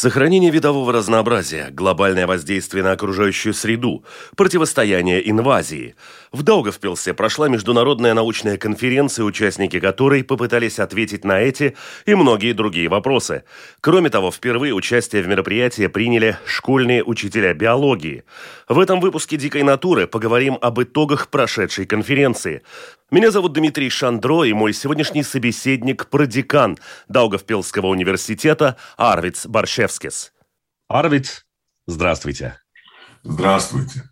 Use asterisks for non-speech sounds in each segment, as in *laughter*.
Сохранение видового разнообразия, глобальное воздействие на окружающую среду, противостояние инвазии. В Даугавпилсе прошла международная научная конференция, участники которой попытались ответить на эти и многие другие вопросы. Кроме того, впервые участие в мероприятии приняли школьные учителя биологии. В этом выпуске «Дикой натуры» поговорим об итогах прошедшей конференции. Меня зовут Дмитрий Шандро, и мой сегодняшний собеседник – продекан Даугавпилского университета Арвиц Баршевскис. Арвиц, здравствуйте. Здравствуйте.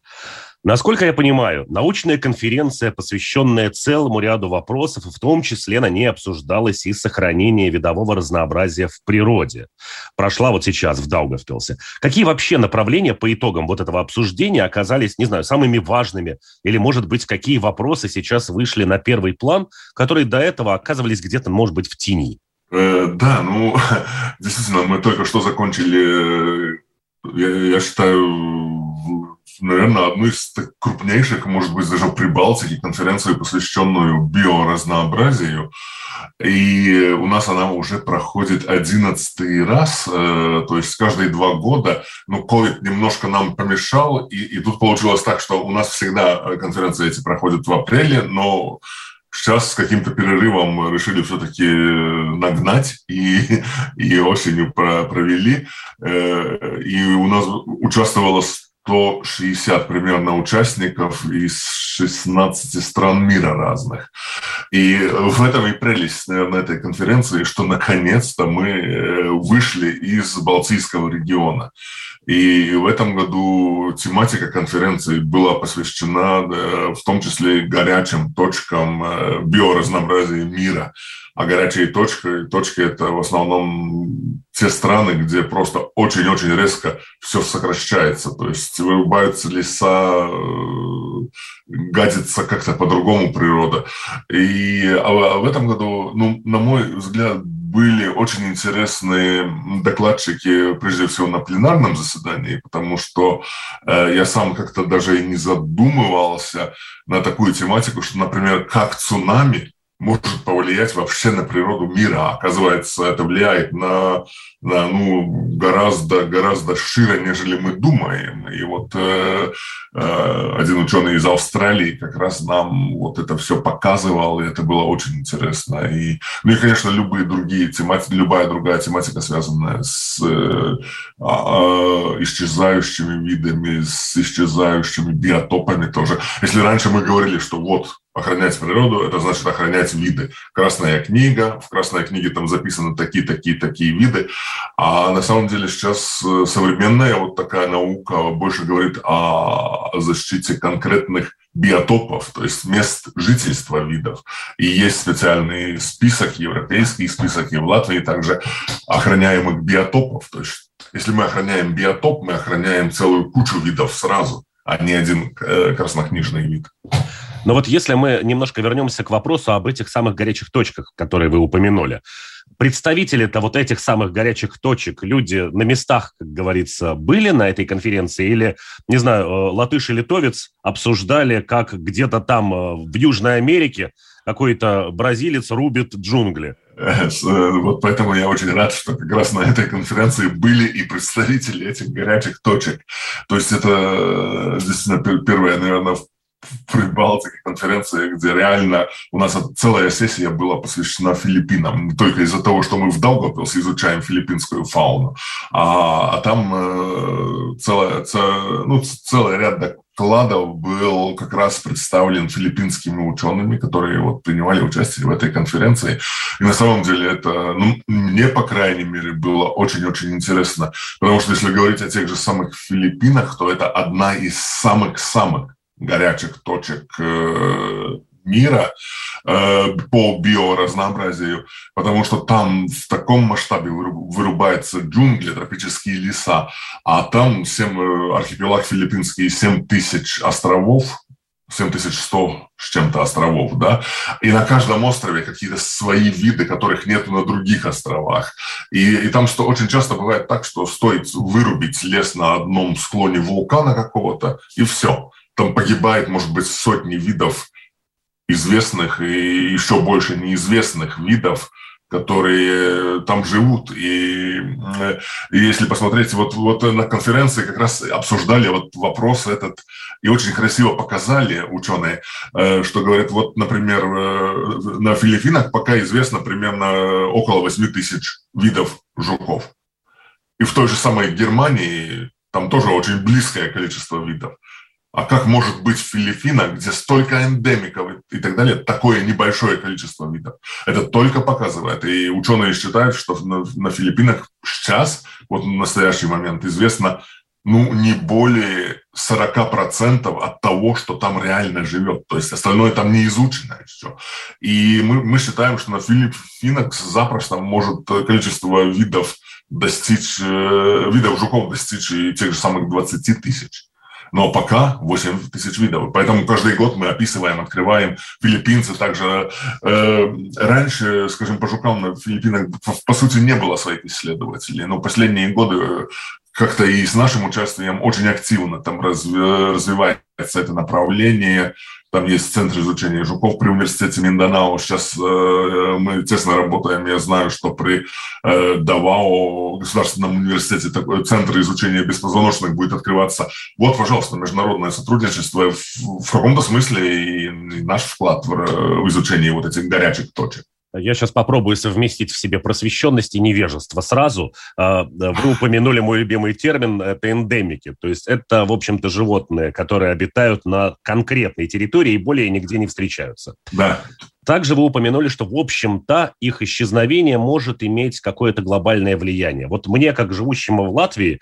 Насколько я понимаю, научная конференция, посвященная целому ряду вопросов, в том числе на ней обсуждалось и сохранение видового разнообразия в природе. Прошла вот сейчас в Даугавпилсе. Какие вообще направления по итогам вот этого обсуждения оказались, не знаю, самыми важными? Или, может быть, какие вопросы сейчас вышли на первый план, которые до этого оказывались где-то, может быть, в тени? Э, да, ну, *laughs* действительно, мы только что закончили, э, я, я считаю, наверное, одну из крупнейших, может быть, даже в Прибалтике, конференцию, посвященную биоразнообразию. И у нас она уже проходит одиннадцатый раз, э, то есть каждые два года. Ну, COVID немножко нам помешал, и, и тут получилось так, что у нас всегда конференции эти проходят в апреле, но Сейчас с каким-то перерывом решили все-таки нагнать и, *laughs* и осенью провели. Э, и у нас участвовало 160 примерно участников из 16 стран мира разных. И в этом и прелесть, наверное, этой конференции, что наконец-то мы э, вышли из Балтийского региона. И в этом году тематика конференции была посвящена в том числе горячим точкам э, биоразнообразия мира. А горячие точки, точки – это в основном те страны, где просто очень-очень резко все сокращается. То есть вырубаются леса, гадится как-то по-другому природа. И а в этом году, ну, на мой взгляд, были очень интересные докладчики, прежде всего, на пленарном заседании, потому что э, я сам как-то даже и не задумывался на такую тематику, что, например, как цунами может повлиять вообще на природу мира. Оказывается, это влияет на, на ну, гораздо, гораздо шире, нежели мы думаем. И вот э, э, один ученый из Австралии как раз нам вот это все показывал, и это было очень интересно. И, ну и, конечно, любые другие тематики, любая другая тематика, связанная с э, э, исчезающими видами, с исчезающими биотопами тоже. Если раньше мы говорили, что вот охранять природу, это значит охранять виды. Красная книга, в Красной книге там записаны такие, такие, такие виды. А на самом деле сейчас э, современная вот такая наука больше говорит о защите конкретных биотопов, то есть мест жительства видов. И есть специальный список, европейский список, и в Латвии также охраняемых биотопов. То есть если мы охраняем биотоп, мы охраняем целую кучу видов сразу, а не один э, краснокнижный вид. Но вот если мы немножко вернемся к вопросу об этих самых горячих точках, которые вы упомянули. Представители-то вот этих самых горячих точек, люди на местах, как говорится, были на этой конференции? Или, не знаю, э, латыш и литовец обсуждали, как где-то там э, в Южной Америке какой-то бразилец рубит джунгли? Э, вот поэтому я очень рад, что как раз на этой конференции были и представители этих горячих точек. То есть это действительно первое, наверное, в Прибалтике конференции, где реально у нас целая сессия была посвящена Филиппинам. Только из-за того, что мы в Даугавпилсе изучаем филиппинскую фауну, а, а там э, целая, целая, ну, целый ряд докладов был как раз представлен филиппинскими учеными, которые вот принимали участие в этой конференции. И на самом деле это, ну, мне, по крайней мере, было очень-очень интересно. Потому что если говорить о тех же самых Филиппинах, то это одна из самых-самых горячих точек э, мира э, по биоразнообразию, потому что там в таком масштабе вырубаются джунгли, тропические леса, а там 7, э, архипелаг филиппинский, 7 тысяч островов, 7100 с чем-то островов, да, и на каждом острове какие-то свои виды, которых нет на других островах. И, и там что, очень часто бывает так, что стоит вырубить лес на одном склоне вулкана какого-то, и все. Там погибает, может быть, сотни видов известных и еще больше неизвестных видов, которые там живут. И, и если посмотреть, вот, вот на конференции как раз обсуждали вот вопрос этот, и очень красиво показали ученые, э, что говорят, вот, например, э, на Филиппинах пока известно примерно около 8 тысяч видов жуков. И в той же самой Германии там тоже очень близкое количество видов. А как может быть в Филиппинах, где столько эндемиков и так далее, такое небольшое количество видов? Это только показывает. И ученые считают, что на, на Филиппинах сейчас, вот в настоящий момент, известно ну, не более 40% от того, что там реально живет. То есть остальное там не изучено еще. И мы, мы считаем, что на Филиппинах запросто может количество видов достичь, э, видов жуков достичь и тех же самых 20 тысяч. Но пока 8 тысяч видов. Поэтому каждый год мы описываем, открываем. Филиппинцы также... Э, раньше, скажем, по жукам на Филиппинах, по сути, не было своих исследователей. Но последние годы как-то и с нашим участием очень активно там развивается это направление. Там есть центр изучения жуков при университете Минданао. Сейчас э, мы тесно работаем. Я знаю, что при э, Давао государственном университете такой центр изучения беспозвоночных будет открываться. Вот, пожалуйста, международное сотрудничество в, в каком-то смысле и, наш вклад в, в изучении вот этих горячих точек. Я сейчас попробую совместить в себе просвещенность и невежество сразу. А, вы упомянули мой любимый термин – это эндемики. То есть это, в общем-то, животные, которые обитают на конкретной территории и более нигде не встречаются. Да. Также вы упомянули, что, в общем-то, их исчезновение может иметь какое-то глобальное влияние. Вот мне, как живущему в Латвии,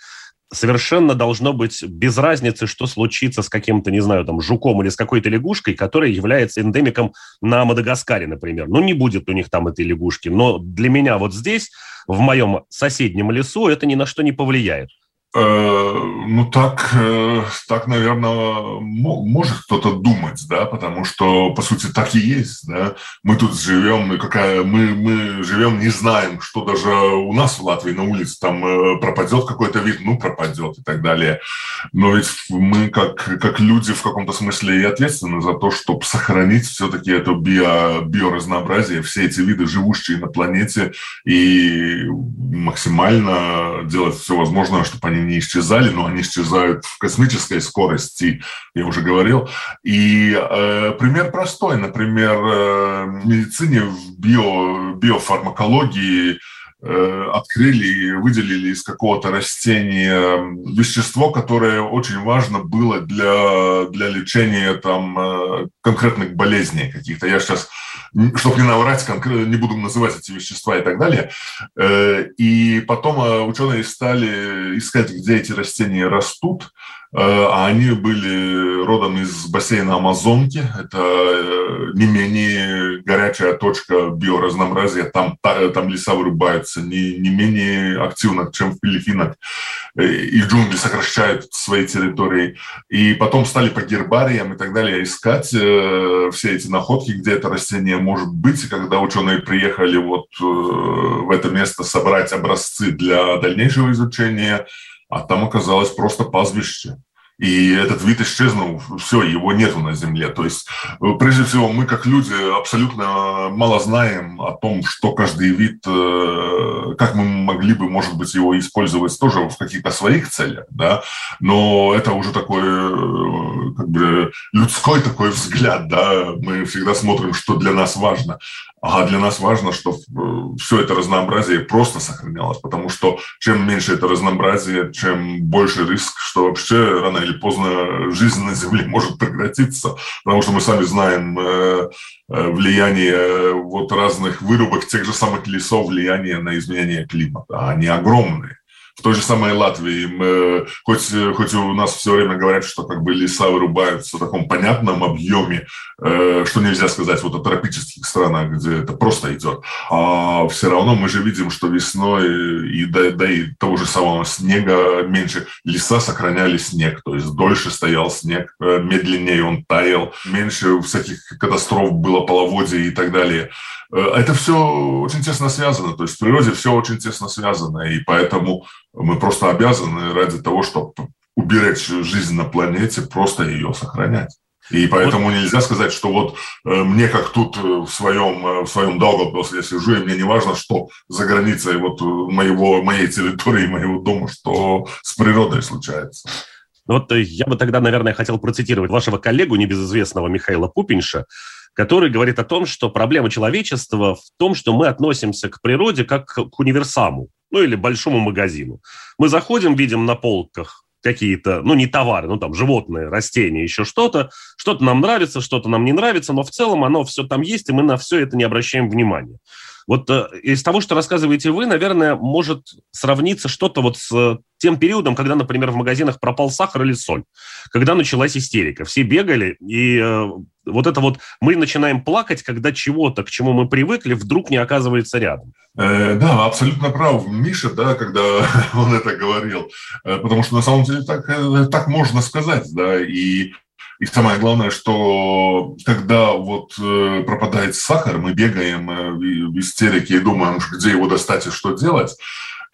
совершенно должно быть без разницы, что случится с каким-то, не знаю, там, жуком или с какой-то лягушкой, которая является эндемиком на Мадагаскаре, например. Ну, не будет у них там этой лягушки. Но для меня вот здесь, в моем соседнем лесу, это ни на что не повлияет. Э, ну, так, э, так, наверное, может кто-то думать, да, потому что, по сути, так и есть, да. Мы тут живем, и какая, мы, мы живем, не знаем, что даже у нас в Латвии на улице там э, пропадет какой-то вид, ну, пропадет и так далее. Но ведь мы, как, как люди, в каком-то смысле и ответственны за то, чтобы сохранить все-таки это био, биоразнообразие, все эти виды, живущие на планете, и максимально делать все возможное, чтобы они не исчезали, но они исчезают в космической скорости, я уже говорил. И э, пример простой. Например, э, в медицине, в био, биофармакологии открыли и выделили из какого-то растения вещество, которое очень важно было для, для лечения там, э, конкретных болезней каких-то. Я сейчас чтобы не наврать, не буду называть эти вещества и так далее. Э, и потом э, ученые стали искать, где эти растения растут, э, а они были родом из бассейна Амазонки. Это не менее горячая точка биоразнообразия. Там, там леса вырубаются не, не менее активно, чем в Филиппинах. И джунгли сокращают свои территории. И потом стали по гербариям и так далее искать все эти находки, где это растение может быть, когда ученые приехали вот э, в это место собрать образцы для дальнейшего изучения, а там оказалось просто пастбище. И этот вид исчезнул, все, его нету на Земле. То есть, э, прежде всего, мы как люди абсолютно мало знаем о том, что каждый вид, э, как мы могли бы, может быть, его использовать тоже в каких-то своих целях, да, но это уже такой, э, как бы, людской такой взгляд, да, мы всегда смотрим, что для нас важно. А для нас важно, чтобы э, все это разнообразие просто сохранялось, потому что чем меньше это разнообразие, чем больше риск, что вообще рано или поздно жизнь на Земле *laughs* может прекратиться, потому что мы сами знаем э, э, влияние вот разных вырубок тех же самых лесов, влияние на изменение климата. Они огромные. В той же самой Латвии, мы, хоть, хоть у нас все время говорят, что как бы леса вырубаются в таком понятном объеме, э, что нельзя сказать вот о тропических странах, где это просто идет, а все равно мы же видим, что весной и да, да и того же самого снега меньше, леса сохраняли снег, то есть дольше стоял снег, э, медленнее он таял, меньше всяких катастроф было половодья и так далее. Э, это все очень тесно связано, то есть в природе все очень тесно связано, и поэтому мы просто обязаны ради того, чтобы уберечь жизнь на планете, просто ее сохранять. И поэтому вот. нельзя сказать, что вот э, мне как тут э, в своем, в своем Даугавпилсе я сижу, и мне не важно, что за границей вот моего, моей территории, *laughs* моего дома, что с природой случается. Ну вот я бы тогда, наверное, хотел процитировать вашего коллегу, небезызвестного Михаила Пупинша, который говорит о том, что проблема человечества в том, что мы относимся к природе как к универсаму, ну или большому магазину. Мы заходим, видим на полках какие-то, ну, не товары, ну, там, животные, растения, еще что-то. Что-то нам нравится, что-то нам не нравится, но в целом оно все там есть, и мы на все это не обращаем внимания. Вот э, из того, что рассказываете вы, наверное, может сравниться что-то вот с тем периодом, когда, например, в магазинах пропал сахар или соль, когда началась истерика. Все бегали, и э, вот это вот мы начинаем плакать, когда чего-то, к чему мы привыкли, вдруг не оказывается рядом. Э, да, абсолютно прав Миша, да, когда *laughs* он это говорил, э, потому что на самом деле так, э, так можно сказать, да, и и самое главное, что когда вот э, пропадает сахар, мы бегаем э, в истерике и думаем, где его достать и что делать.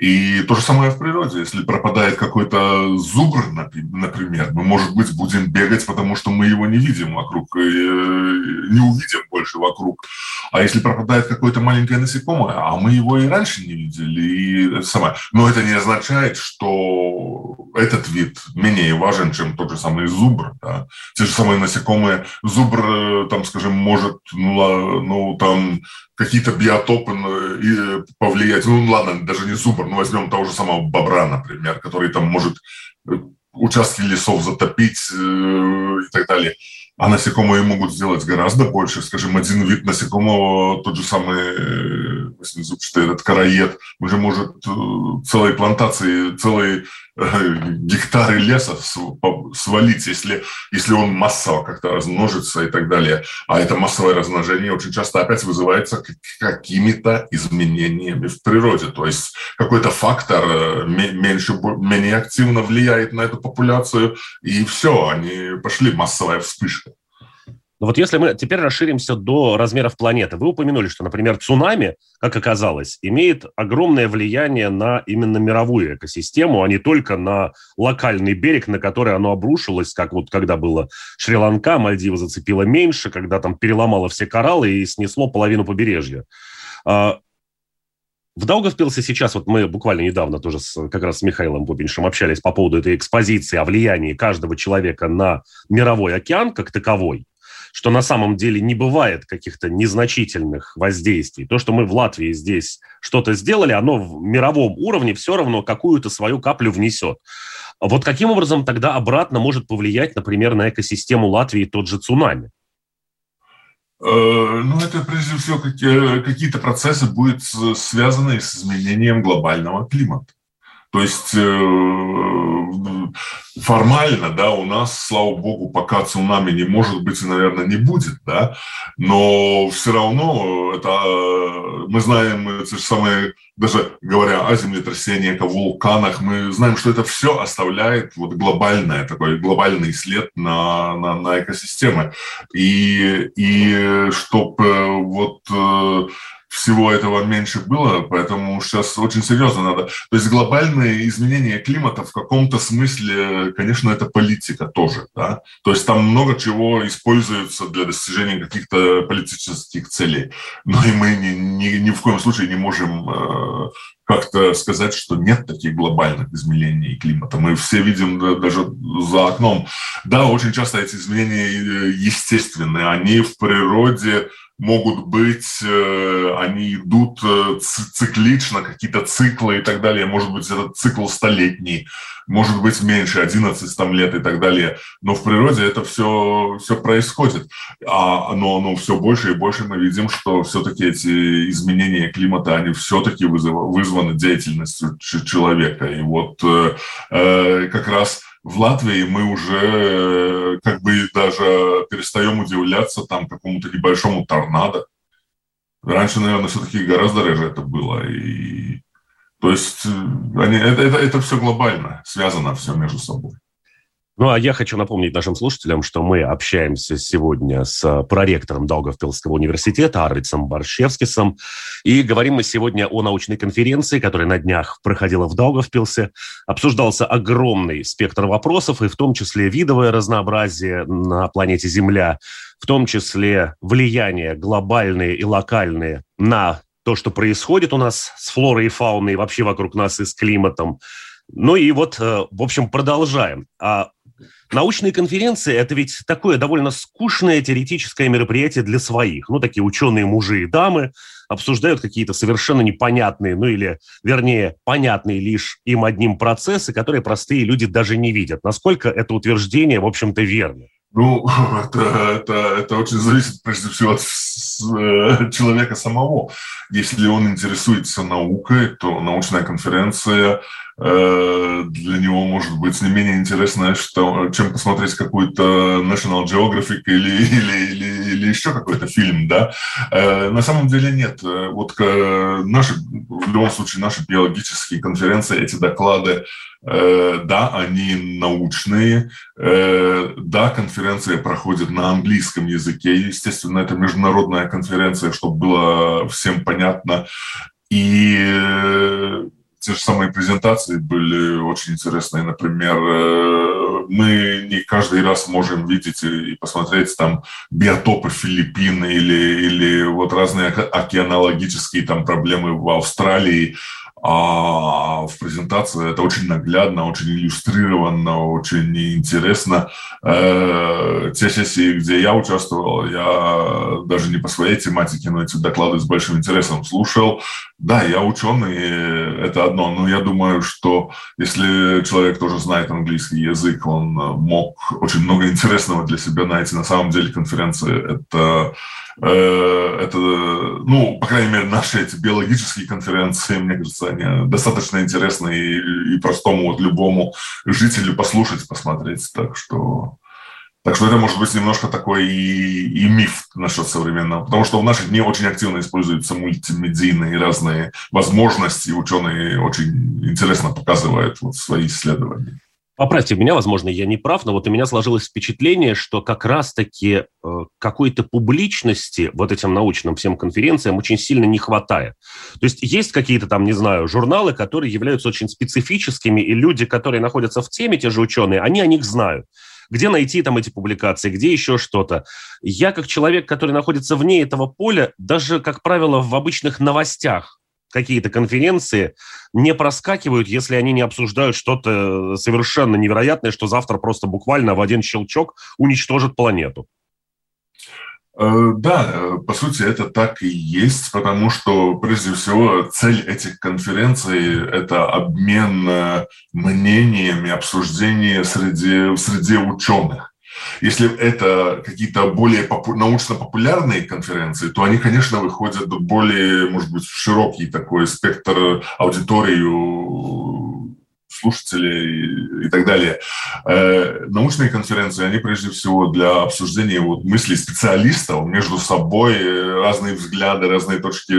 И то же самое в природе. Если пропадает какой-то зубр, например, мы, может быть, будем бегать, потому что мы его не видим вокруг, э, не увидим больше вокруг. А если пропадает какое-то маленькое насекомое, а мы его и раньше не видели, и самое. Но это не означает, что этот вид менее важен, чем тот же самый зубр. Да? Те же самые насекомые. Зубр, э, там, скажем, может, ну, ну там какие-то биотопы э, и повлиять. Ну, ладно, даже не зубр, но возьмем того же самого бобра, например, который там может э, участки лесов затопить э, и так далее. А насекомые могут сделать гораздо больше. Скажем, один вид насекомого, тот же самый восьмизубчатый, этот караед, уже может целой плантации, целой гектары леса свалить, если, если он массово как-то размножится и так далее. А это массовое размножение очень часто опять вызывается какими-то изменениями в природе. То есть какой-то фактор э, меньше, менее активно влияет на эту популяцию, и все, они пошли массовая вспышка. Но вот если мы теперь расширимся до размеров планеты, вы упомянули, что, например, цунами, как оказалось, имеет огромное влияние на именно мировую экосистему, а не только на локальный берег, на который оно обрушилось, как вот когда было Шри-Ланка, Мальдивы зацепило меньше, когда там переломало все кораллы и снесло половину побережья. А, в Даугавпилсе сейчас, вот мы буквально недавно тоже с, как раз с Михаилом Бубиншем общались по поводу этой экспозиции о влиянии каждого человека на мировой океан как таковой что на самом деле не бывает каких-то незначительных воздействий. То, что мы в Латвии здесь что-то сделали, оно в мировом уровне все равно какую-то свою каплю внесет. Вот каким образом тогда обратно может повлиять, например, на экосистему Латвии тот же цунами? Э, ну, это прежде всего какие-то процессы будут связаны с изменением глобального климата. То есть э, формально, да, у нас, слава богу, пока цунами не может быть и, наверное, не будет, да, но все равно это, э, мы знаем те же самые, даже говоря о землетрясениях, о вулканах, мы знаем, что это все оставляет вот глобальное, такой глобальный след на, на, на экосистемы. И, и чтобы вот всего этого меньше было, поэтому сейчас очень серьезно надо. То есть глобальные изменения климата в каком-то смысле, конечно, это политика тоже. Да? То есть там много чего используется для достижения каких-то политических целей. Но и мы ни, ни, ни в коем случае не можем э, как-то сказать, что нет таких глобальных изменений климата. Мы все видим да, даже за окном. Да, очень часто эти изменения э, естественные, они в природе могут быть, э, они идут э, циклично, какие-то циклы и так далее. Может быть, этот цикл столетний, может быть, меньше, 11 там, лет и так далее. Но в природе это все, все происходит. А, но, но все больше и больше мы видим, что все-таки эти изменения климата, они все-таки вызваны деятельностью человека. И вот э, как раз в Латвии мы уже э, как бы даже перестаем удивляться там какому-то небольшому торнадо. Раньше, наверное, все-таки гораздо реже это было. И, то есть э, они, это, это, это все глобально, связано все между собой. Ну, а я хочу напомнить нашим слушателям, что мы общаемся сегодня с э, проректором Даугавпилского университета Арвицем Баршевскисом, и говорим мы сегодня о научной конференции, которая на днях проходила в Даугавпилсе. Обсуждался огромный спектр вопросов, и в том числе видовое разнообразие на планете Земля, в том числе влияние глобальные и локальные на то, что происходит у нас с флорой и фауной, вообще вокруг нас и с климатом. Ну и вот, э, в общем, продолжаем. А Научные конференции – это ведь такое довольно скучное теоретическое мероприятие для своих. Ну, такие ученые мужи и дамы обсуждают какие-то совершенно непонятные, ну или, вернее, понятные лишь им одним процессы, которые простые люди даже не видят. Насколько это утверждение, в общем-то, верно? Ну, *laughs* это, это, это очень зависит, прежде всего, от э, человека самого. Если он интересуется наукой, то научная конференция для него может быть не менее интересно, что, чем посмотреть какой-то National Geographic или, или, или, или еще какой-то фильм, да. Э, на самом деле нет. Э, вот наши, в любом случае, наши биологические конференции, эти доклады, да, они научные, да, конференция проходит на английском языке, естественно, это международная конференция, чтобы было всем понятно, и те же самые презентации были очень интересные. Например, э, мы не каждый раз можем видеть и посмотреть там биотопы Филиппин или, или вот разные океанологические там проблемы в Австралии, а в презентации это очень наглядно, очень иллюстрированно, очень интересно. Э, те сессии, где я участвовал, я даже не по своей тематике, но эти доклады с большим интересом слушал. Да, я ученый, это одно, но я думаю, что если человек тоже знает английский язык, он мог очень много интересного для себя найти. На самом деле конференции это это, ну, по крайней мере, наши эти биологические конференции, мне кажется, они достаточно интересны и, и простому вот любому жителю послушать, посмотреть. Так что, так что это может быть немножко такой и, и миф насчет современного. Потому что в наши дни очень активно используются мультимедийные разные возможности. Ученые очень интересно показывают вот свои исследования. Поправьте меня, возможно, я не прав, но вот у меня сложилось впечатление, что как раз-таки э, какой-то публичности вот этим научным всем конференциям очень сильно не хватает. То есть есть какие-то там, не знаю, журналы, которые являются очень специфическими, и люди, которые находятся в теме, те же ученые, они о них знают где найти там эти публикации, где еще что-то. Я, как человек, который находится вне этого поля, даже, как правило, в обычных новостях какие-то конференции не проскакивают, если они не обсуждают что-то совершенно невероятное, что завтра просто буквально в один щелчок уничтожит планету. Э, да, по сути, это так и есть, потому что, прежде всего, цель этих конференций – это обмен э, мнениями, обсуждение среди, среди ученых. Если это какие-то более попу- научно-популярные конференции, то они, конечно, выходят более, может быть, в широкий такой спектр аудиторию слушателей и так далее. Э, научные конференции, они прежде всего для обсуждения вот мыслей специалистов между собой, разные взгляды, разные точки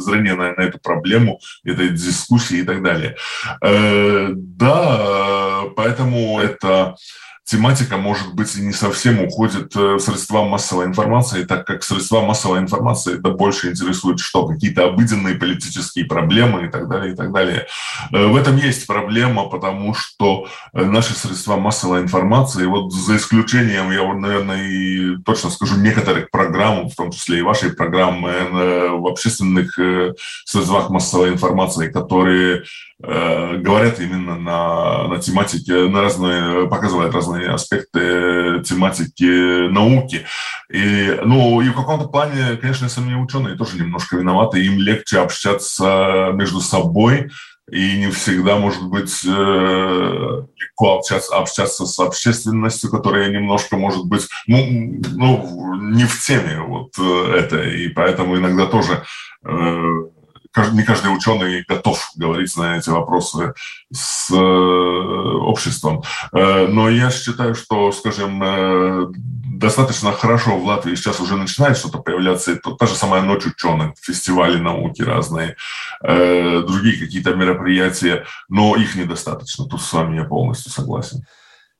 зрения на, на эту проблему, этой дискуссии и так далее. Э, да, поэтому это тематика, может быть, и не совсем уходит э, в средства массовой информации, так как средства массовой информации это больше интересует что? Какие-то обыденные политические проблемы и так далее, и так далее. Э, в этом есть проблема, потому что э, наши средства массовой информации, вот за исключением, я, наверное, и точно скажу, некоторых программ, в том числе и вашей программы в общественных средствах массовой информации, которые говорят именно на, на тематике, на разные, показывают разные разные аспекты тематики науки. И, ну, и в каком-то плане, конечно, сами ученые тоже немножко виноваты, им легче общаться между собой, и не всегда, может быть, э, легко общаться, общаться с общественностью, которая немножко, может быть, ну, ну не в теме вот э, это, и поэтому иногда тоже э, не каждый ученый готов говорить на эти вопросы с э, обществом. Э, но я считаю, что, скажем, э, достаточно хорошо в Латвии сейчас уже начинает что-то появляться. Это та же самая ночь ученых, фестивали науки разные, другие какие-то мероприятия, но их недостаточно. Тут с вами я полностью согласен.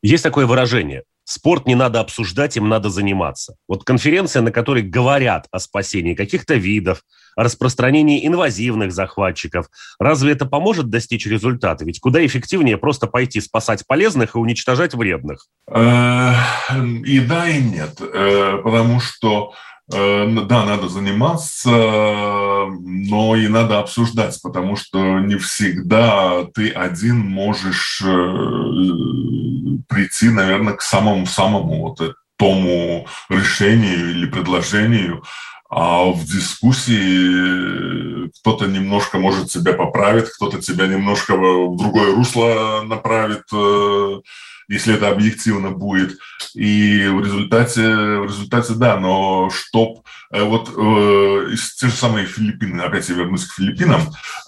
Есть такое выражение – Спорт не надо обсуждать, им надо заниматься. Вот конференция, на которой говорят о спасении каких-то видов, о распространении инвазивных захватчиков, разве это поможет достичь результата? Ведь куда эффективнее просто пойти спасать полезных и уничтожать вредных? Э, и да, и нет. Э, потому что Э, да, надо заниматься, но и надо обсуждать, потому что не всегда ты один можешь прийти, наверное, к самому-самому вот тому решению или предложению, а в дискуссии кто-то немножко может себя поправить, кто-то тебя немножко в другое русло направит, э, если это объективно будет. И в результате, в результате да, но чтоб э, вот э, те же самые Филиппины, опять я вернусь к Филиппинам,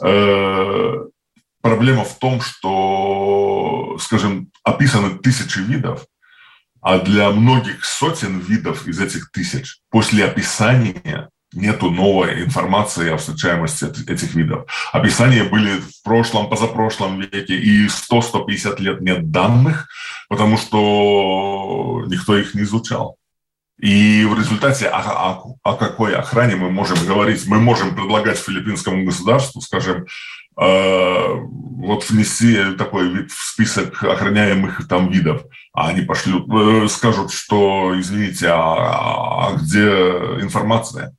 э, проблема в том, что, скажем, описаны тысячи видов, а для многих сотен видов из этих тысяч после описания нету новой информации о встречаемости этих видов. Описания были в прошлом, позапрошлом веке, и 100-150 лет нет данных, потому что никто их не изучал. И в результате о, о, о какой охране мы можем говорить? Мы можем предлагать филиппинскому государству, скажем, вот внести такой вид в список охраняемых там видов, а они пошлют, э, скажут, что, извините, а, а где информация?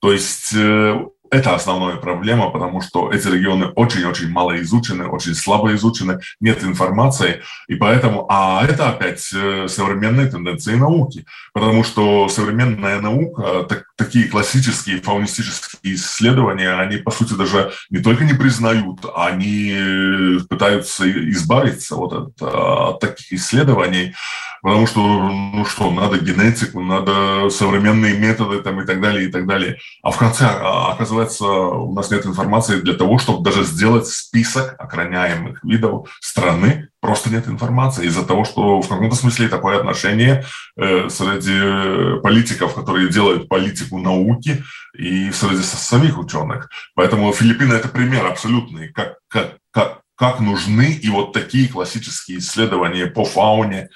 То есть э, это основная проблема, потому что эти регионы очень-очень мало изучены, очень слабо изучены, нет информации, и поэтому, а это опять э, современные тенденции науки, потому что современная наука, так, такие классические фаунистические исследования, они, по сути, даже не только не признают, они пытаются избавиться вот от, от таких исследований, потому что, ну что, надо генетику, надо современные методы там и так далее, и так далее. А в конце, а, оказывается, у нас нет информации для того, чтобы даже сделать список охраняемых видов страны, просто нет информации из-за того, что в каком-то смысле такое отношение э, среди политиков, которые делают политику науки, и среди самих ученых. Поэтому Филиппины – это пример абсолютный, как, как, как, как нужны и вот такие классические исследования по фауне,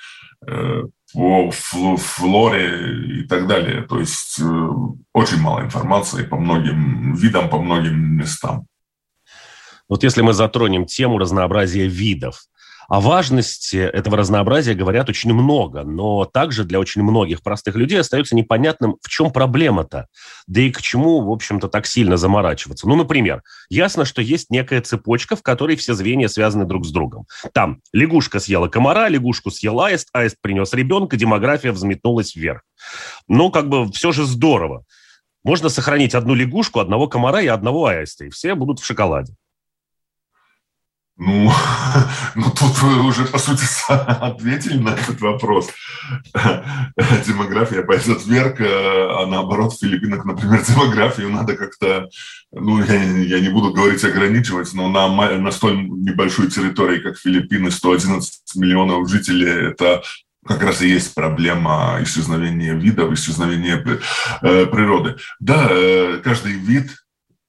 Э, по флоре и так далее. То есть э, очень мало информации по многим видам, по многим местам. Вот если мы затронем тему разнообразия видов, о важности этого разнообразия говорят очень много, но также для очень многих простых людей остается непонятным, в чем проблема-то, да и к чему, в общем-то, так сильно заморачиваться. Ну, например, ясно, что есть некая цепочка, в которой все звенья связаны друг с другом. Там лягушка съела комара, лягушку съел аист, аист принес ребенка, демография взметнулась вверх. Ну, как бы все же здорово. Можно сохранить одну лягушку, одного комара и одного аиста, и все будут в шоколаде. Ну, *laughs* ну, тут вы уже, по сути, *laughs* ответили на этот вопрос. *laughs* Демография пойдет вверх, а наоборот, в Филиппинах, например, демографию надо как-то, ну, я, я не буду говорить ограничивать, но на, на столь небольшой территории, как Филиппины, 111 миллионов жителей, это как раз и есть проблема исчезновения видов, исчезновения э, природы. Да, э, каждый вид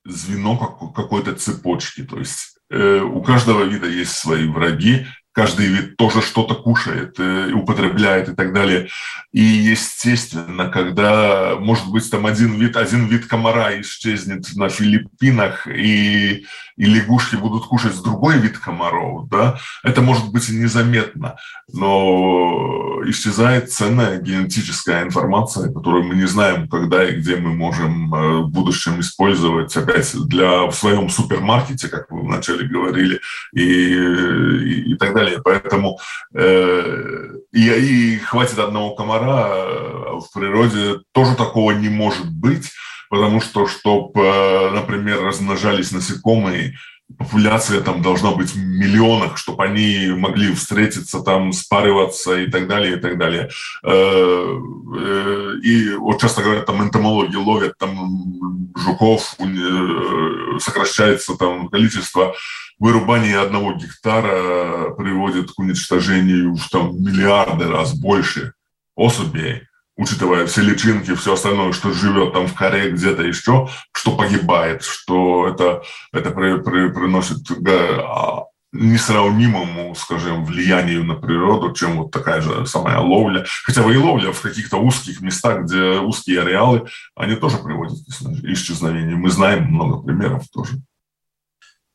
звено какой-то цепочки, то есть Э, у каждого вида есть свои враги, каждый вид тоже что-то кушает, э, употребляет и так далее. И естественно, когда, может быть, там один вид, один вид комара исчезнет на Филиппинах, и, и лягушки будут кушать другой вид комаров, да, это может быть и незаметно, но исчезает ценная генетическая информация, которую мы не знаем, когда и где мы можем э, в будущем использовать опять для, в своем супермаркете, как вы вначале говорили, и, и, и так далее далее. Поэтому э, и, и хватит одного комара в природе тоже такого не может быть, потому что, чтобы, например, размножались насекомые, популяция там должна быть в миллионах, чтобы они могли встретиться, там, спариваться и так далее, и так далее. Э, э, и вот часто говорят, там, энтомологи ловят там жуков, э, сокращается там количество, вырубание одного гектара приводит к уничтожению там миллиарды раз больше особей учитывая все личинки, все остальное, что живет там в коре где-то еще, что погибает, что это, это при, при, приносит а, несравнимому, скажем, влиянию на природу, чем вот такая же самая ловля. Хотя бы и ловля в каких-то узких местах, где узкие ареалы, они тоже приводят к исчезновению. Мы знаем много примеров тоже.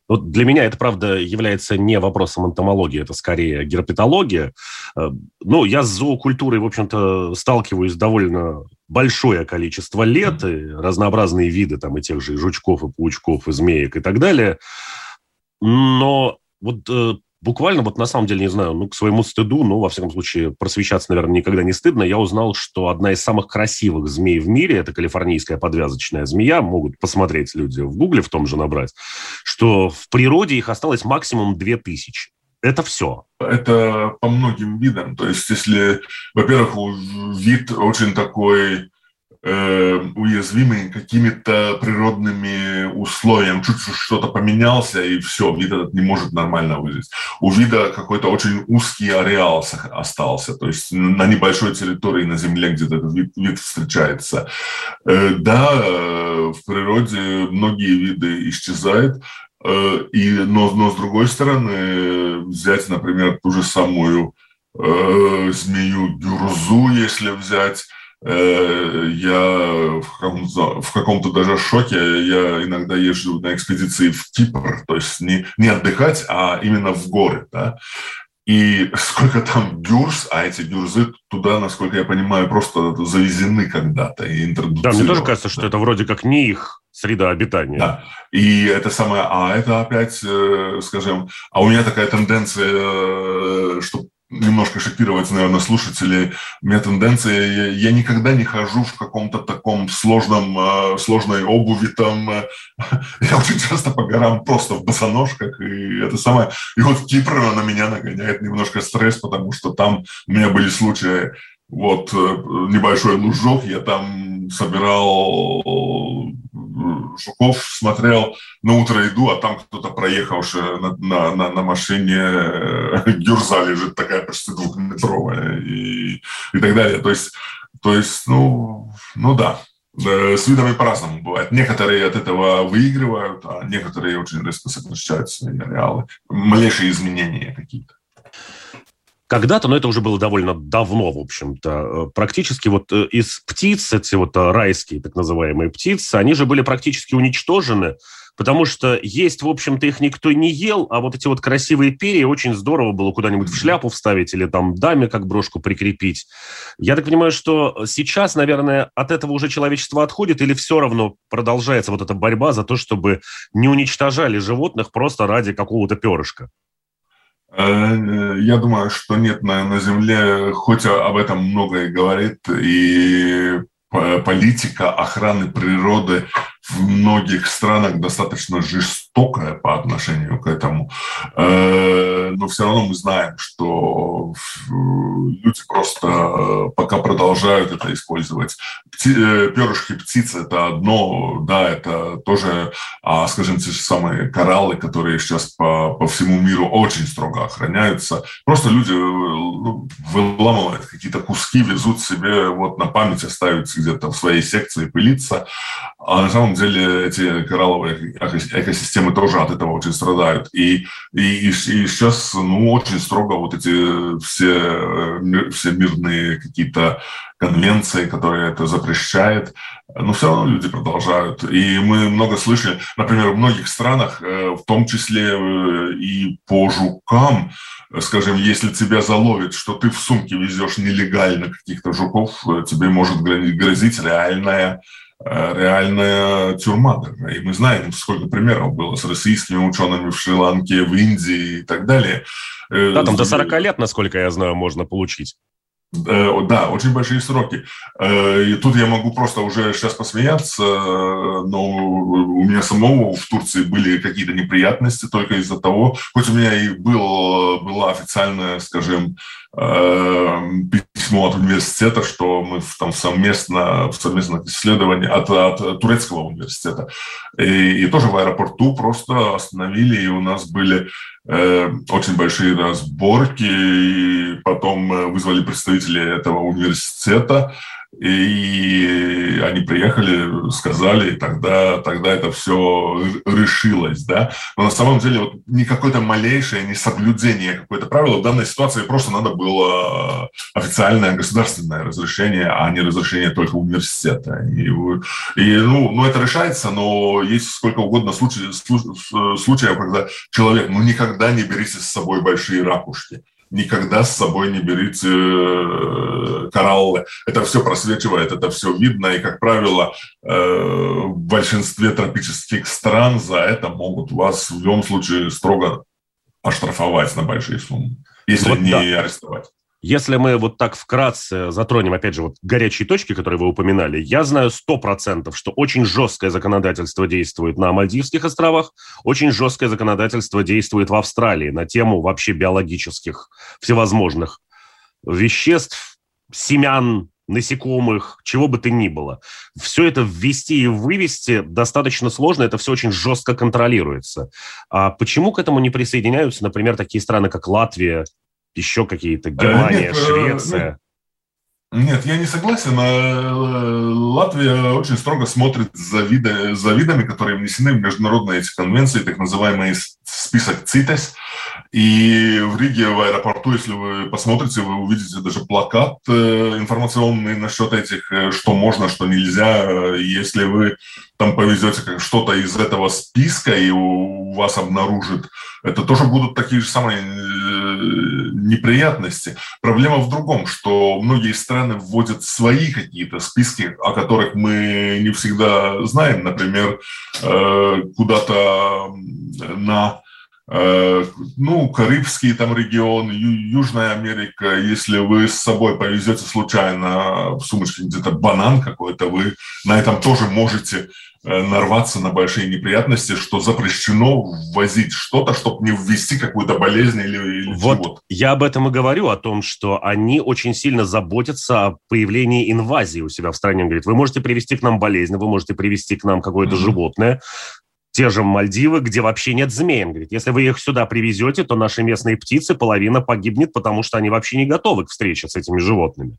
Вот для меня это, правда, является не вопросом энтомологии, это скорее герпетология. Э, ну, я с зоокультурой, в общем-то, сталкиваюсь довольно большое количество лет, и разнообразные виды там и тех же и жучков, и паучков, и змеек и так далее. Но вот э, буквально вот на самом деле, не знаю, ну, к своему стыду, ну, во всяком случае, просвещаться, наверное, никогда не стыдно, я узнал, что одна из самых красивых змей в мире, это калифорнийская подвязочная змея, могут посмотреть люди в гугле в том же набрать, что в природе их осталось максимум 2000. Это все. Это по многим видам. То есть, если, во-первых, вид очень такой уязвимы какими-то природными условиями. Чуть-чуть что-то поменялся, и все, вид этот не может нормально выжить. У вида какой-то очень узкий ареал остался, то есть на небольшой территории на Земле, где этот вид, вид встречается. Э, да, э, в природе многие виды исчезают, и, но, но с другой стороны, взять, например, ту же самую э, змею Гюрзу, если взять, Э, я в каком-то, даже шоке. Я иногда езжу на экспедиции в Кипр, то есть не, не отдыхать, а именно в горы. Да? И *laughs* сколько там гюрз, а эти гюрзы туда, насколько я понимаю, просто завезены когда-то и Да, мне тоже кажется, что это вроде как не их среда обитания. Да, и это самое, а это опять, э, скажем, а у меня такая тенденция, э, что немножко шокировать, наверное, слушателей. У меня тенденция, я, я никогда не хожу в каком-то таком сложном, э, сложной обуви там. Э, *laughs* я очень часто по горам просто в босоножках, и это самое. И вот Кипр на меня нагоняет немножко стресс, потому что там у меня были случаи, вот э, небольшой лужок, я там собирал жуков смотрел, на утро иду, а там кто-то проехавший на, на, на, на машине э, *laughs* гюрза лежит такая почти двухметровая и, и так далее. То есть, то есть ну, ну да, с видами по-разному бывает. Некоторые от этого выигрывают, а некоторые очень резко сокращают свои ареалы. Малейшие изменения какие-то. Когда-то, но это уже было довольно давно, в общем-то, э, практически вот э, из птиц, эти вот э, райские так называемые птицы, они же были практически уничтожены, потому что есть, в общем-то, их никто не ел, а вот эти вот красивые перья очень здорово было куда-нибудь в шляпу вставить или там даме как брошку прикрепить. Я так понимаю, что сейчас, наверное, от этого уже человечество отходит или все равно продолжается вот эта борьба за то, чтобы не уничтожали животных просто ради какого-то перышка? Э, я думаю, что нет на, на Земле, хоть об этом многое говорит, и политика охраны природы в многих странах достаточно жестокая по отношению к этому. Э, но все равно мы знаем, что люди просто э, пока продолжают это использовать. Э, перышки птиц – это одно, да, это тоже, а, скажем, те же самые кораллы, которые сейчас по, по всему миру очень строго охраняются. Просто люди ну, выламывают какие-то куски, везут себе вот на память, оставить где-то в своей секции пылиться. А на самом деле эти коралловые экосистемы тоже от этого очень страдают. И, и, и сейчас ну, очень строго вот эти все, э, все мирные какие-то конвенции, которые это запрещают, но все равно люди продолжают. И мы много слышали, например, в многих странах, э, в том числе э, и по жукам, скажем, если тебя заловят, что ты в сумке везешь нелегально каких-то жуков, тебе может грозить реальная реальная тюрьма даже. И мы знаем, сколько примеров было с российскими учеными в Шри-Ланке, в Индии и так далее. Да, там до 40 лет, насколько я знаю, можно получить. Э, да, очень большие сроки. Э, и тут я могу просто уже сейчас посмеяться, но у меня самого в Турции были какие-то неприятности только из-за того, хоть у меня и был, была официальная, скажем, э, письмо от университета, что мы там совместно, в совместных исследованиях от, от турецкого университета. И, и тоже в аэропорту просто остановили, и у нас были Э, очень большие разборки, и потом э, вызвали представителей этого университета, и они приехали, сказали, и тогда, тогда это все решилось, да. Но на самом деле вот не какое-то малейшее несоблюдение какое-то правило. В данной ситуации просто надо было официальное государственное разрешение, а не разрешение только университета. И, и ну, ну, это решается, но есть сколько угодно случаев, случаев, когда человек, ну, никогда не берите с собой большие ракушки никогда с собой не берите э, кораллы. Это все просвечивает, это все видно, и, как правило, э, в большинстве тропических стран за это могут вас в любом случае строго оштрафовать на большие суммы, если вот не да. арестовать. Если мы вот так вкратце затронем, опять же, вот горячие точки, которые вы упоминали, я знаю сто процентов, что очень жесткое законодательство действует на Мальдивских островах, очень жесткое законодательство действует в Австралии на тему вообще биологических всевозможных веществ, семян, насекомых, чего бы то ни было. Все это ввести и вывести достаточно сложно, это все очень жестко контролируется. А почему к этому не присоединяются, например, такие страны, как Латвия, еще какие-то, э, Германия, Нет, э, Швеция. Нет, я не согласен. Э, Латвия очень строго смотрит за, виды, за видами, которые внесены в международные эти конвенции, так называемый список ЦИТЕС. И в Риге, в аэропорту, если вы посмотрите, вы увидите даже плакат информационный насчет этих, что можно, что нельзя. Если вы там повезете что-то из этого списка, и у вас обнаружит, это тоже будут такие же самые неприятности. Проблема в другом, что многие страны вводят свои какие-то списки, о которых мы не всегда знаем. Например, э, куда-то на э, ну, Карибский там регион, Южная Америка, если вы с собой повезете случайно в сумочке где-то банан какой-то, вы на этом тоже можете Э, нарваться на большие неприятности, что запрещено ввозить что-то, чтобы не ввести какую-то болезнь или, или Вот чего-то. я об этом и говорю, о том, что они очень сильно заботятся о появлении инвазии у себя в стране. Он говорит, вы можете привести к нам болезнь, вы можете привести к нам какое-то mm-hmm. животное, те же Мальдивы, где вообще нет змей. Он говорит, если вы их сюда привезете, то наши местные птицы, половина погибнет, потому что они вообще не готовы к встрече с этими животными.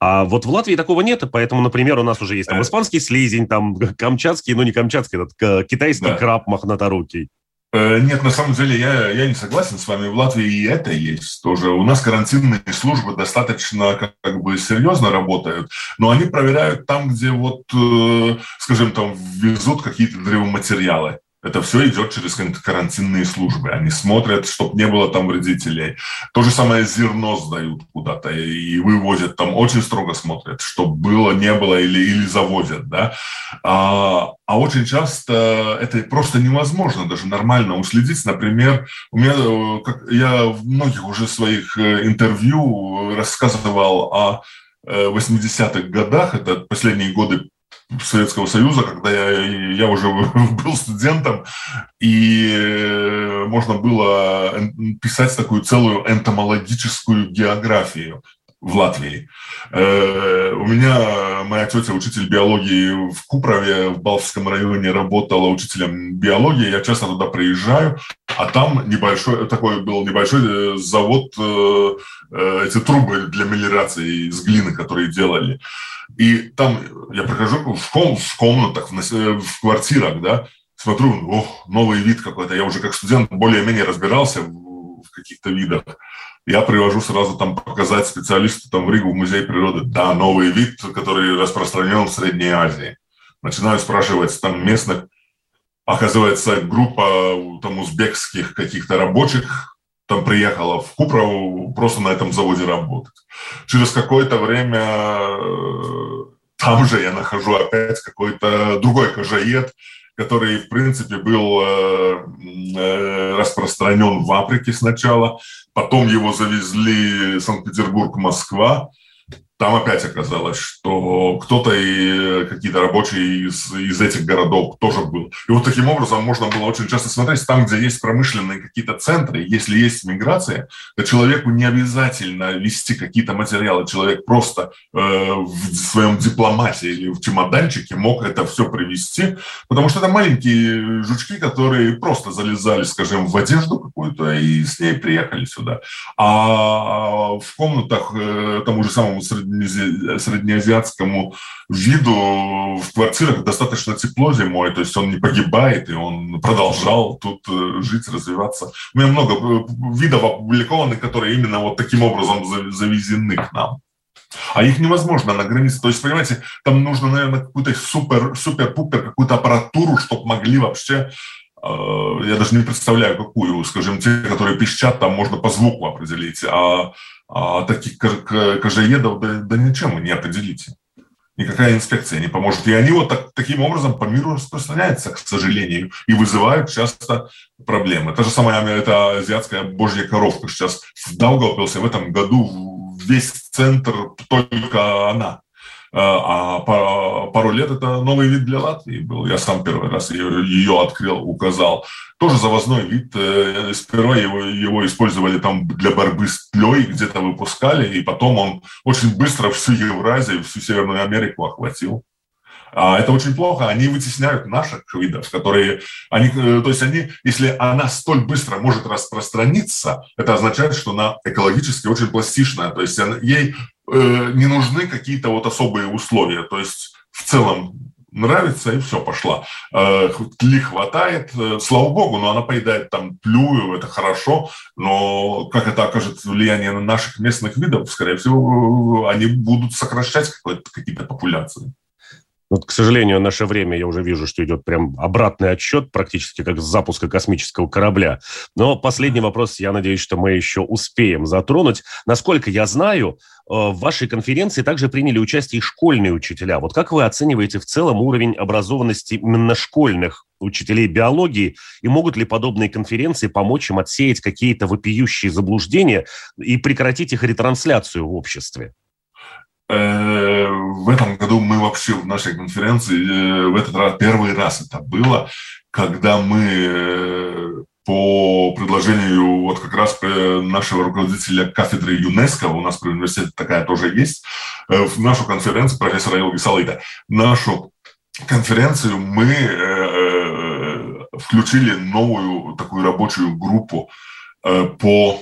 А вот в Латвии такого нет, и поэтому, например, у нас уже есть там э. испанский слизень, там *laughs* камчатский, ну не камчатский, этот китайский да. краб мохнаторукий. Э, нет, на самом деле я, я не согласен с вами. В Латвии и это есть тоже. У нас карантинные службы достаточно как, как бы серьезно работают, но они проверяют там, где вот, э, скажем, там везут какие-то древоматериалы. Это все идет через карантинные службы. Они смотрят, чтобы не было там вредителей. То же самое зерно сдают куда-то и вывозят. Там очень строго смотрят, чтобы было, не было или, или завозят. Да? А, а очень часто это просто невозможно даже нормально уследить. Например, у меня, э, как я в многих уже своих э, интервью рассказывал о 80-х э, годах, это последние годы Советского Союза, когда я, я уже *laughs* был студентом, и э, можно было писать такую целую энтомологическую географию в Латвии. Э, у меня моя тетя, учитель биологии в Купрове, в Балтском районе, работала учителем биологии. Я часто туда приезжаю, а там небольшой, такой был небольшой э, завод, эти трубы для мелиорации из глины, которые делали. И там я прохожу в, ком, в комнатах, в, квартирах, да, смотрю, ох, новый вид какой-то. Я уже как студент более-менее разбирался в каких-то видах. Я привожу сразу там показать специалисту там в Ригу, в музей природы. Да, новый вид, который распространен в Средней Азии. Начинаю спрашивать там местных. Оказывается, группа там узбекских каких-то рабочих там приехала в Купрову просто на этом заводе работать. Через какое-то время э, там же я нахожу опять какой-то другой кожаед, который, в принципе, был э, э, распространен в Африке сначала, потом его завезли Санкт-Петербург, Москва, там опять оказалось, что кто-то и какие-то рабочие из, из этих городов тоже был. И вот таким образом можно было очень часто смотреть, там, где есть промышленные какие-то центры, если есть миграция, то человеку не обязательно вести какие-то материалы. Человек просто э, в своем дипломате или в чемоданчике мог это все привезти, потому что это маленькие жучки, которые просто залезали, скажем, в одежду какую-то и с ней приехали сюда. А в комнатах э, тому же самому среднему среднеазиатскому виду в квартирах достаточно тепло зимой, то есть он не погибает, и он продолжал тут э, жить, развиваться. У меня много э, видов опубликованных, которые именно вот таким образом завезены к нам. А их невозможно на границе. То есть, понимаете, там нужно, наверное, какую-то супер, супер-пупер, какую-то аппаратуру, чтобы могли вообще э, я даже не представляю, какую, скажем, те, которые пищат, там можно по звуку определить, а а таких кожеедов да, да ничем вы не определите. Никакая инспекция не поможет. И они вот так, таким образом по миру распространяются, к сожалению, и вызывают часто проблемы. Та же самая эта азиатская божья коровка сейчас в Даугавпилсе в этом году весь центр только она. А, а пару лет это новый вид для Латвии был. Я сам первый раз ее, открыл, указал. Тоже завозной вид. Э, сперва его, его использовали там для борьбы с тлей, где-то выпускали, и потом он очень быстро всю Евразию, всю Северную Америку охватил. А это очень плохо. Они вытесняют наших видов, которые, они, э, то есть они, если она столь быстро может распространиться, это означает, что она экологически очень пластичная. То есть ей э, не нужны какие-то вот особые условия. То есть в целом нравится, и все, пошла. Э, тли хватает, э, слава богу, но она поедает там тлю, это хорошо, но как это окажет влияние на наших местных видов, скорее всего, они будут сокращать какие-то популяции. Вот, к сожалению, наше время, я уже вижу, что идет прям обратный отсчет, практически как с запуска космического корабля. Но последний вопрос, я надеюсь, что мы еще успеем затронуть. Насколько я знаю, э, в вашей конференции также приняли участие и школьные учителя. Вот как вы оцениваете в целом уровень образованности именно школьных учителей биологии, и могут ли подобные конференции помочь им отсеять какие-то вопиющие заблуждения и прекратить их ретрансляцию в обществе? Э, в этом году мы вообще в нашей конференции, э, в этот раз, первый раз это было, когда мы э, по предложению вот как раз нашего руководителя кафедры ЮНЕСКО, у нас при университете такая тоже есть, в нашу конференцию профессора Илги Салыта, нашу конференцию мы включили новую такую рабочую группу по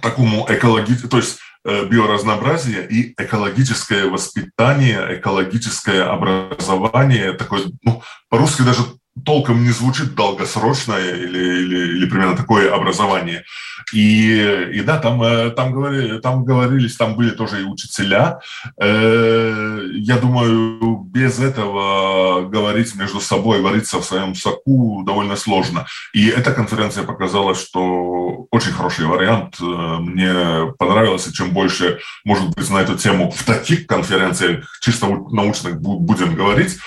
такому экологическому, то есть биоразнообразие и экологическое воспитание, экологическое образование, такое, ну, по-русски даже толком не звучит долгосрочное или, или, или примерно такое образование. И, и да, там, э, там, говорили, там говорились, там были тоже и учителя. Э, я думаю, без этого говорить между собой, вариться в своем соку довольно сложно. И эта конференция показала, что очень хороший вариант. Э, мне понравилось, и чем больше, может быть, на эту тему в таких конференциях чисто научных будем говорить,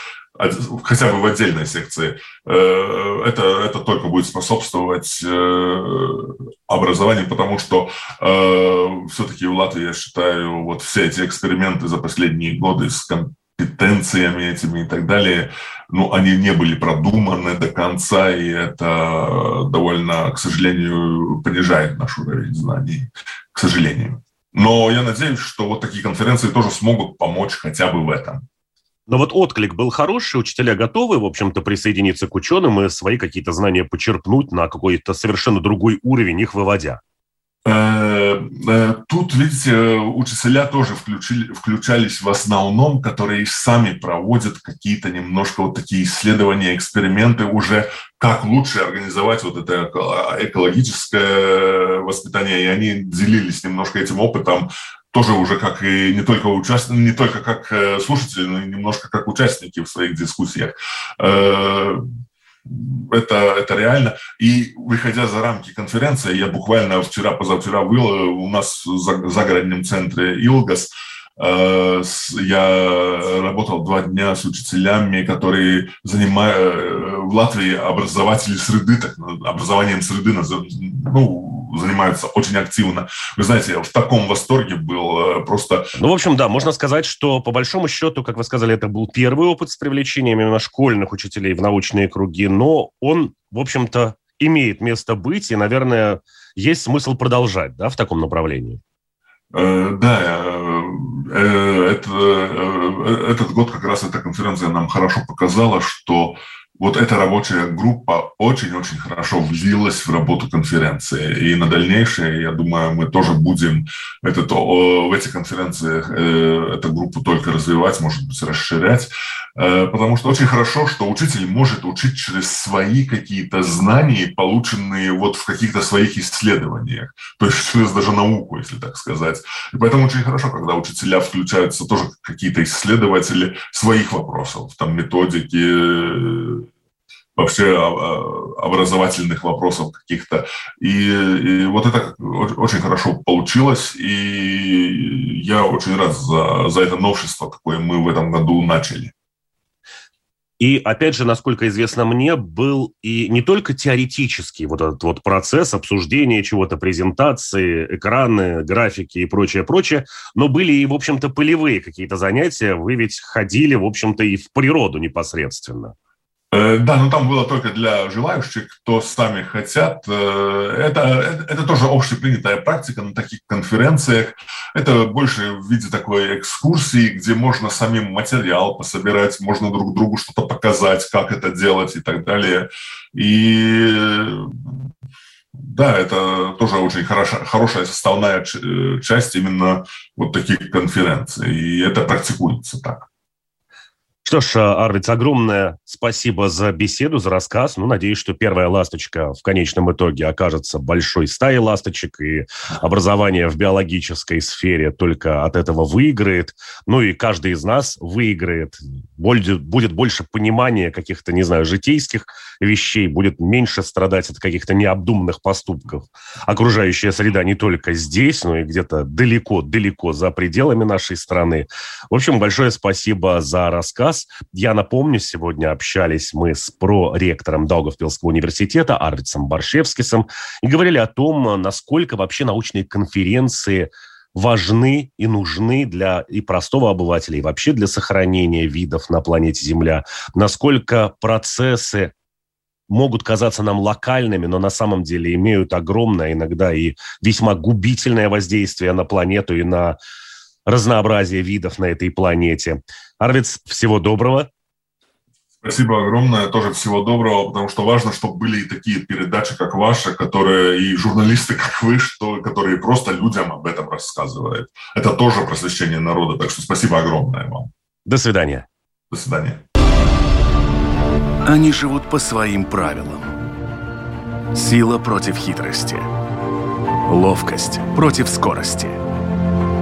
хотя бы в отдельной секции, э, это, это только будет способствовать э, образованию, потому что э, все-таки в Латвии, я считаю, вот все эти эксперименты за последние годы с компетенциями этими и так далее, ну, они не были продуманы до конца, и это довольно, к сожалению, понижает наш уровень знаний, к сожалению. Но я надеюсь, что вот такие конференции тоже смогут помочь хотя бы в этом. Но вот отклик был хороший, учителя готовы, в общем-то, присоединиться к ученым и свои какие-то знания почерпнуть на какой-то совершенно другой уровень, их выводя. Э, э, тут, видите, учителя тоже включили, включались в основном, которые сами проводят какие-то немножко вот такие исследования, эксперименты уже, как лучше организовать вот это экологическое воспитание, и они делились немножко этим опытом тоже уже как и не только участники, не только как э, слушатели, но и немножко как участники в своих дискуссиях. Э, это, это реально. И выходя за рамки конференции, я буквально вчера, позавчера был э, у нас в загородном центре Илгас, я работал два дня с учителями, которые занимают в Латвии образователи среды, так, образованием среды ну, занимаются очень активно. Вы знаете, я в таком восторге был просто... Ну, в общем, да, можно сказать, что по большому счету, как вы сказали, это был первый опыт с привлечением именно школьных учителей в научные круги, но он, в общем-то, имеет место быть, и, наверное, есть смысл продолжать да, в таком направлении. Э, да, э, э, это, этот год как раз эта конференция нам хорошо показала, что вот эта рабочая группа очень-очень хорошо влилась в работу конференции. И на дальнейшее, я думаю, мы тоже будем этот, в этих конференциях эту группу только развивать, может быть, расширять. Э, потому что очень хорошо, что учитель может учить через свои какие-то знания, полученные вот в каких-то своих исследованиях, то есть через даже науку, если так сказать. И поэтому очень хорошо, когда учителя включаются тоже какие-то исследователи своих вопросов, там методики, э, вообще а, образовательных вопросов каких-то. И, и вот это очень хорошо получилось, и я очень рад за, за это новшество, какое мы в этом году начали. И, опять же, насколько известно мне, был и не только теоретический вот этот вот процесс обсуждения чего-то, презентации, экраны, графики и прочее, прочее, но были и, в общем-то, полевые какие-то занятия. Вы ведь ходили, в общем-то, и в природу непосредственно. Э, да, но там было только для желающих, кто сами хотят. Э, это, это, тоже общепринятая практика на таких конференциях. Это больше в виде такой экскурсии, где можно самим материал пособирать, можно друг другу что-то показать, как это делать и так далее. И да, это тоже очень хороша, хорошая составная э, часть именно вот таких конференций. И это практикуется так. Что ж, Арвиц, огромное спасибо за беседу, за рассказ. Ну, надеюсь, что первая ласточка в конечном итоге окажется большой стаей ласточек, и образование в биологической сфере только от этого выиграет. Ну и каждый из нас выиграет. Будет, будет больше понимания каких-то, не знаю, житейских вещей, будет меньше страдать от каких-то необдуманных поступков. Окружающая среда не только здесь, но и где-то далеко-далеко за пределами нашей страны. В общем, большое спасибо за рассказ раз. Я напомню, сегодня общались мы с проректором Даугавпилского университета Арвицем Баршевскисом и говорили о том, насколько вообще научные конференции важны и нужны для и простого обывателя, и вообще для сохранения видов на планете Земля, насколько процессы могут казаться нам локальными, но на самом деле имеют огромное, иногда и весьма губительное воздействие на планету и на разнообразие видов на этой планете. Арвиц, всего доброго. Спасибо огромное, тоже всего доброго, потому что важно, чтобы были и такие передачи, как ваша, которые и журналисты, *laughs* как вы, что, которые просто людям об этом рассказывают. Это тоже просвещение народа, так что спасибо огромное вам. До свидания. До свидания. Они живут по своим правилам. Сила против хитрости. Ловкость против скорости.